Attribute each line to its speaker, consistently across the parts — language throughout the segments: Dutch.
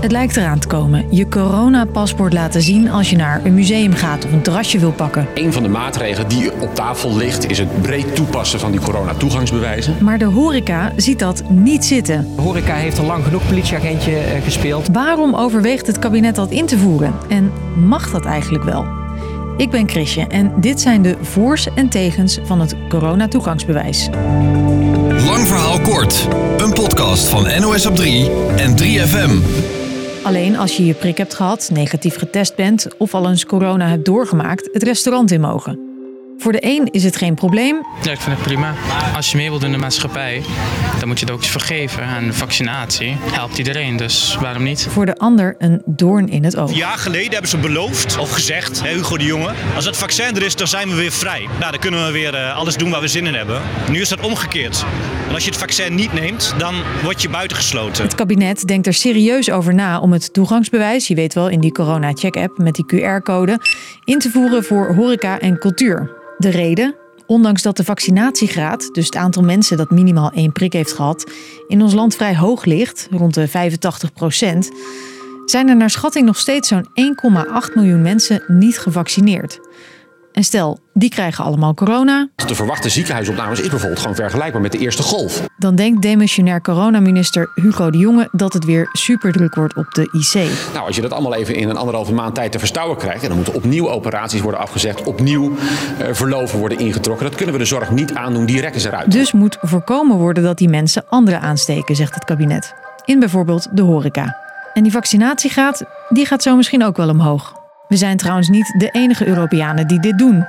Speaker 1: Het lijkt eraan te komen. Je coronapaspoort laten zien als je naar een museum gaat of een terrasje wil pakken.
Speaker 2: Een van de maatregelen die op tafel ligt is het breed toepassen van die coronatoegangsbewijzen.
Speaker 1: Maar de horeca ziet dat niet zitten.
Speaker 3: De horeca heeft al lang genoeg politieagentje eh, gespeeld.
Speaker 1: Waarom overweegt het kabinet dat in te voeren? En mag dat eigenlijk wel? Ik ben Chrisje en dit zijn de voors en tegens van het coronatoegangsbewijs.
Speaker 4: Lang verhaal kort. Een podcast van NOS op 3 en 3FM.
Speaker 1: Alleen als je je prik hebt gehad, negatief getest bent of al eens corona hebt doorgemaakt, het restaurant in mogen. Voor de een is het geen probleem,
Speaker 5: Ja, ik vind het prima. Als je mee wilt in de maatschappij, dan moet je het ook eens vergeven. En vaccinatie helpt iedereen, dus waarom niet?
Speaker 1: voor de ander een doorn in het oog.
Speaker 6: Een jaar geleden hebben ze beloofd of gezegd, hè, Hugo de Jonge, als het vaccin er is, dan zijn we weer vrij. Nou, dan kunnen we weer eh, alles doen waar we zin in hebben. Nu is dat omgekeerd. En als je het vaccin niet neemt, dan word je buitengesloten.
Speaker 1: Het kabinet denkt er serieus over na om het toegangsbewijs, je weet wel in die corona-check-app met die QR-code, in te voeren voor horeca en cultuur. De reden? Ondanks dat de vaccinatiegraad, dus het aantal mensen dat minimaal één prik heeft gehad, in ons land vrij hoog ligt, rond de 85 procent, zijn er naar schatting nog steeds zo'n 1,8 miljoen mensen niet gevaccineerd. En stel, die krijgen allemaal corona,
Speaker 2: De verwachte ziekenhuisopnames is bijvoorbeeld gewoon vergelijkbaar met de eerste golf.
Speaker 1: dan denkt demissionair coronaminister Hugo de Jonge dat het weer superdruk wordt op de IC.
Speaker 2: Nou, als je dat allemaal even in een anderhalve maand tijd te verstouwen krijgt... en dan moeten opnieuw operaties worden afgezegd, opnieuw eh, verloven worden ingetrokken... dat kunnen we de zorg niet aandoen, die rekken ze eruit.
Speaker 1: Dus moet voorkomen worden dat die mensen anderen aansteken, zegt het kabinet. In bijvoorbeeld de horeca. En die vaccinatiegraad, die gaat zo misschien ook wel omhoog. We zijn trouwens niet de enige Europeanen die dit doen.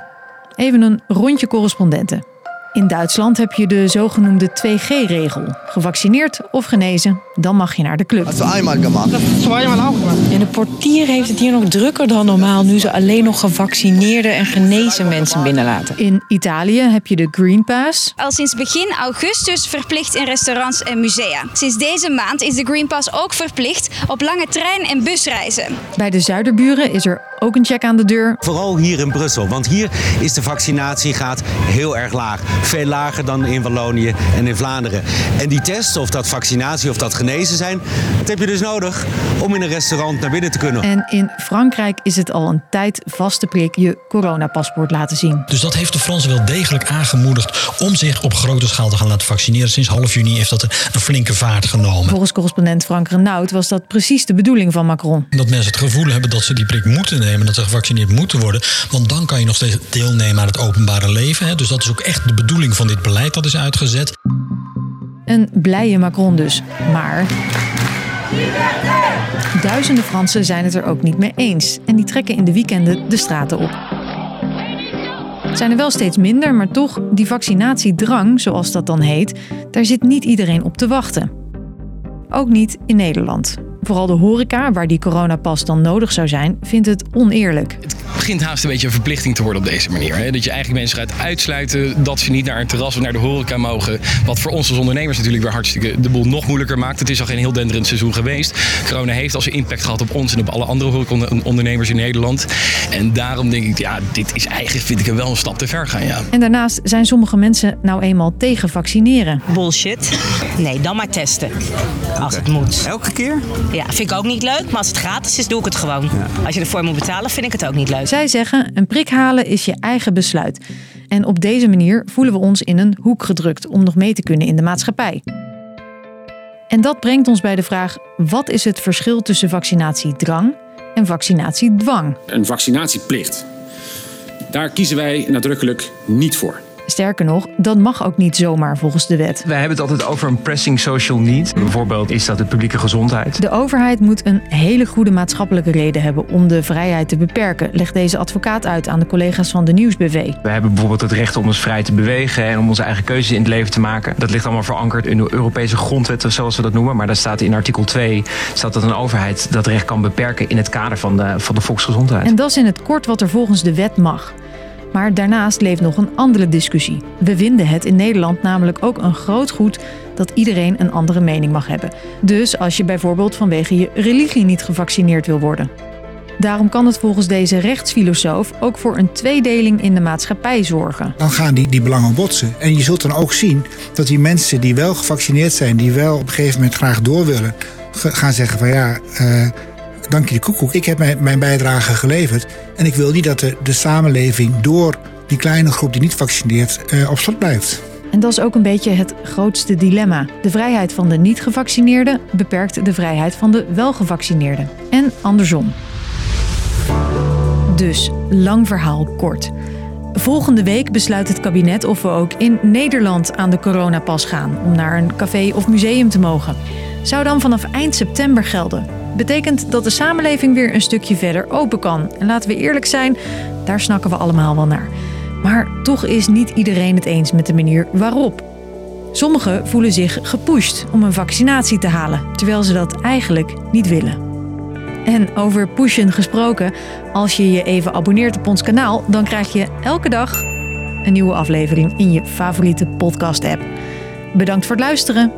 Speaker 1: Even een rondje correspondenten. In Duitsland heb je de zogenoemde 2G-regel. Gevaccineerd of genezen, dan mag je naar de club.
Speaker 7: einmal gemacht.
Speaker 8: En de portier heeft het hier nog drukker dan normaal nu ze alleen nog gevaccineerde en genezen mensen binnenlaten.
Speaker 1: In Italië heb je de Green Pass.
Speaker 9: Al sinds begin augustus verplicht in restaurants en musea. Sinds deze maand is de Green Pass ook verplicht op lange trein- en busreizen.
Speaker 1: Bij de zuiderburen is er ook een check aan de deur.
Speaker 10: Vooral hier in Brussel, want hier is de vaccinatiegraad heel erg laag. Veel lager dan in Wallonië en in Vlaanderen. En die tests, of dat vaccinatie of dat genezen zijn, dat heb je dus nodig om in een restaurant naar binnen te kunnen.
Speaker 1: En in Frankrijk is het al een tijd vaste prik je coronapaspoort laten zien.
Speaker 11: Dus dat heeft de Fransen wel degelijk aangemoedigd om zich op grote schaal te gaan laten vaccineren. Sinds half juni heeft dat een flinke vaart genomen.
Speaker 1: Volgens correspondent Frank Renaud was dat precies de bedoeling van Macron.
Speaker 11: Dat mensen het gevoel hebben dat ze die prik moeten nemen, dat ze gevaccineerd moeten worden. Want dan kan je nog steeds deelnemen aan het openbare leven. hè. Dus dat is ook echt de bedoeling van dit beleid dat is uitgezet.
Speaker 1: Een blije Macron dus. Maar. Duizenden Fransen zijn het er ook niet mee eens. En die trekken in de weekenden de straten op. Zijn er wel steeds minder, maar toch, die vaccinatiedrang, zoals dat dan heet, daar zit niet iedereen op te wachten. Ook niet in Nederland. Vooral de horeca, waar die coronapas dan nodig zou zijn, vindt het oneerlijk.
Speaker 5: Begint haast een beetje een verplichting te worden op deze manier. Hè? Dat je eigenlijk mensen gaat uitsluiten dat ze niet naar een terras of naar de horeca mogen. Wat voor ons als ondernemers natuurlijk weer hartstikke de boel nog moeilijker maakt. Het is al geen heel denderend seizoen geweest. Corona heeft al zijn impact gehad op ons en op alle andere horecaondernemers in Nederland. En daarom denk ik, ja, dit is eigenlijk, vind ik, wel een stap te ver gaan, ja.
Speaker 1: En daarnaast zijn sommige mensen nou eenmaal tegen vaccineren.
Speaker 8: Bullshit. Nee, dan maar testen. Als het moet.
Speaker 10: Elke keer?
Speaker 8: Ja, vind ik ook niet leuk. Maar als het gratis is, doe ik het gewoon. Als je ervoor moet betalen, vind ik het ook niet leuk.
Speaker 1: Zij zeggen: een prik halen is je eigen besluit. En op deze manier voelen we ons in een hoek gedrukt om nog mee te kunnen in de maatschappij. En dat brengt ons bij de vraag: wat is het verschil tussen vaccinatiedrang en vaccinatiedwang?
Speaker 2: Een vaccinatieplicht. Daar kiezen wij nadrukkelijk niet voor.
Speaker 1: Sterker nog, dat mag ook niet zomaar volgens de wet.
Speaker 3: Wij hebben het altijd over een pressing social need. Bijvoorbeeld is dat de publieke gezondheid.
Speaker 1: De overheid moet een hele goede maatschappelijke reden hebben om de vrijheid te beperken, legt deze advocaat uit aan de collega's van de Nieuwsbv.
Speaker 3: We hebben bijvoorbeeld het recht om ons vrij te bewegen en om onze eigen keuzes in het leven te maken. Dat ligt allemaal verankerd in de Europese grondwet, zoals we dat noemen. Maar daar staat in artikel 2 staat dat een overheid dat recht kan beperken in het kader van de, van de volksgezondheid.
Speaker 1: En dat is in het kort wat er volgens de wet mag. Maar daarnaast leeft nog een andere discussie. We vinden het in Nederland namelijk ook een groot goed dat iedereen een andere mening mag hebben. Dus als je bijvoorbeeld vanwege je religie niet gevaccineerd wil worden. Daarom kan het volgens deze rechtsfilosoof ook voor een tweedeling in de maatschappij zorgen.
Speaker 7: Dan gaan die, die belangen botsen. En je zult dan ook zien dat die mensen die wel gevaccineerd zijn, die wel op een gegeven moment graag door willen, gaan zeggen van ja, uh, dank je de koekoek. Ik heb mijn, mijn bijdrage geleverd. En ik wil niet dat de, de samenleving door die kleine groep die niet vaccineert uh, op slot blijft.
Speaker 1: En dat is ook een beetje het grootste dilemma. De vrijheid van de niet-gevaccineerden beperkt de vrijheid van de wel-gevaccineerden. En andersom. Dus, lang verhaal kort. Volgende week besluit het kabinet of we ook in Nederland aan de coronapas gaan om naar een café of museum te mogen. Zou dan vanaf eind september gelden. Betekent dat de samenleving weer een stukje verder open kan. En laten we eerlijk zijn, daar snakken we allemaal wel naar. Maar toch is niet iedereen het eens met de manier waarop. Sommigen voelen zich gepusht om een vaccinatie te halen, terwijl ze dat eigenlijk niet willen. En over pushen gesproken, als je je even abonneert op ons kanaal, dan krijg je elke dag een nieuwe aflevering in je favoriete podcast-app. Bedankt voor het luisteren.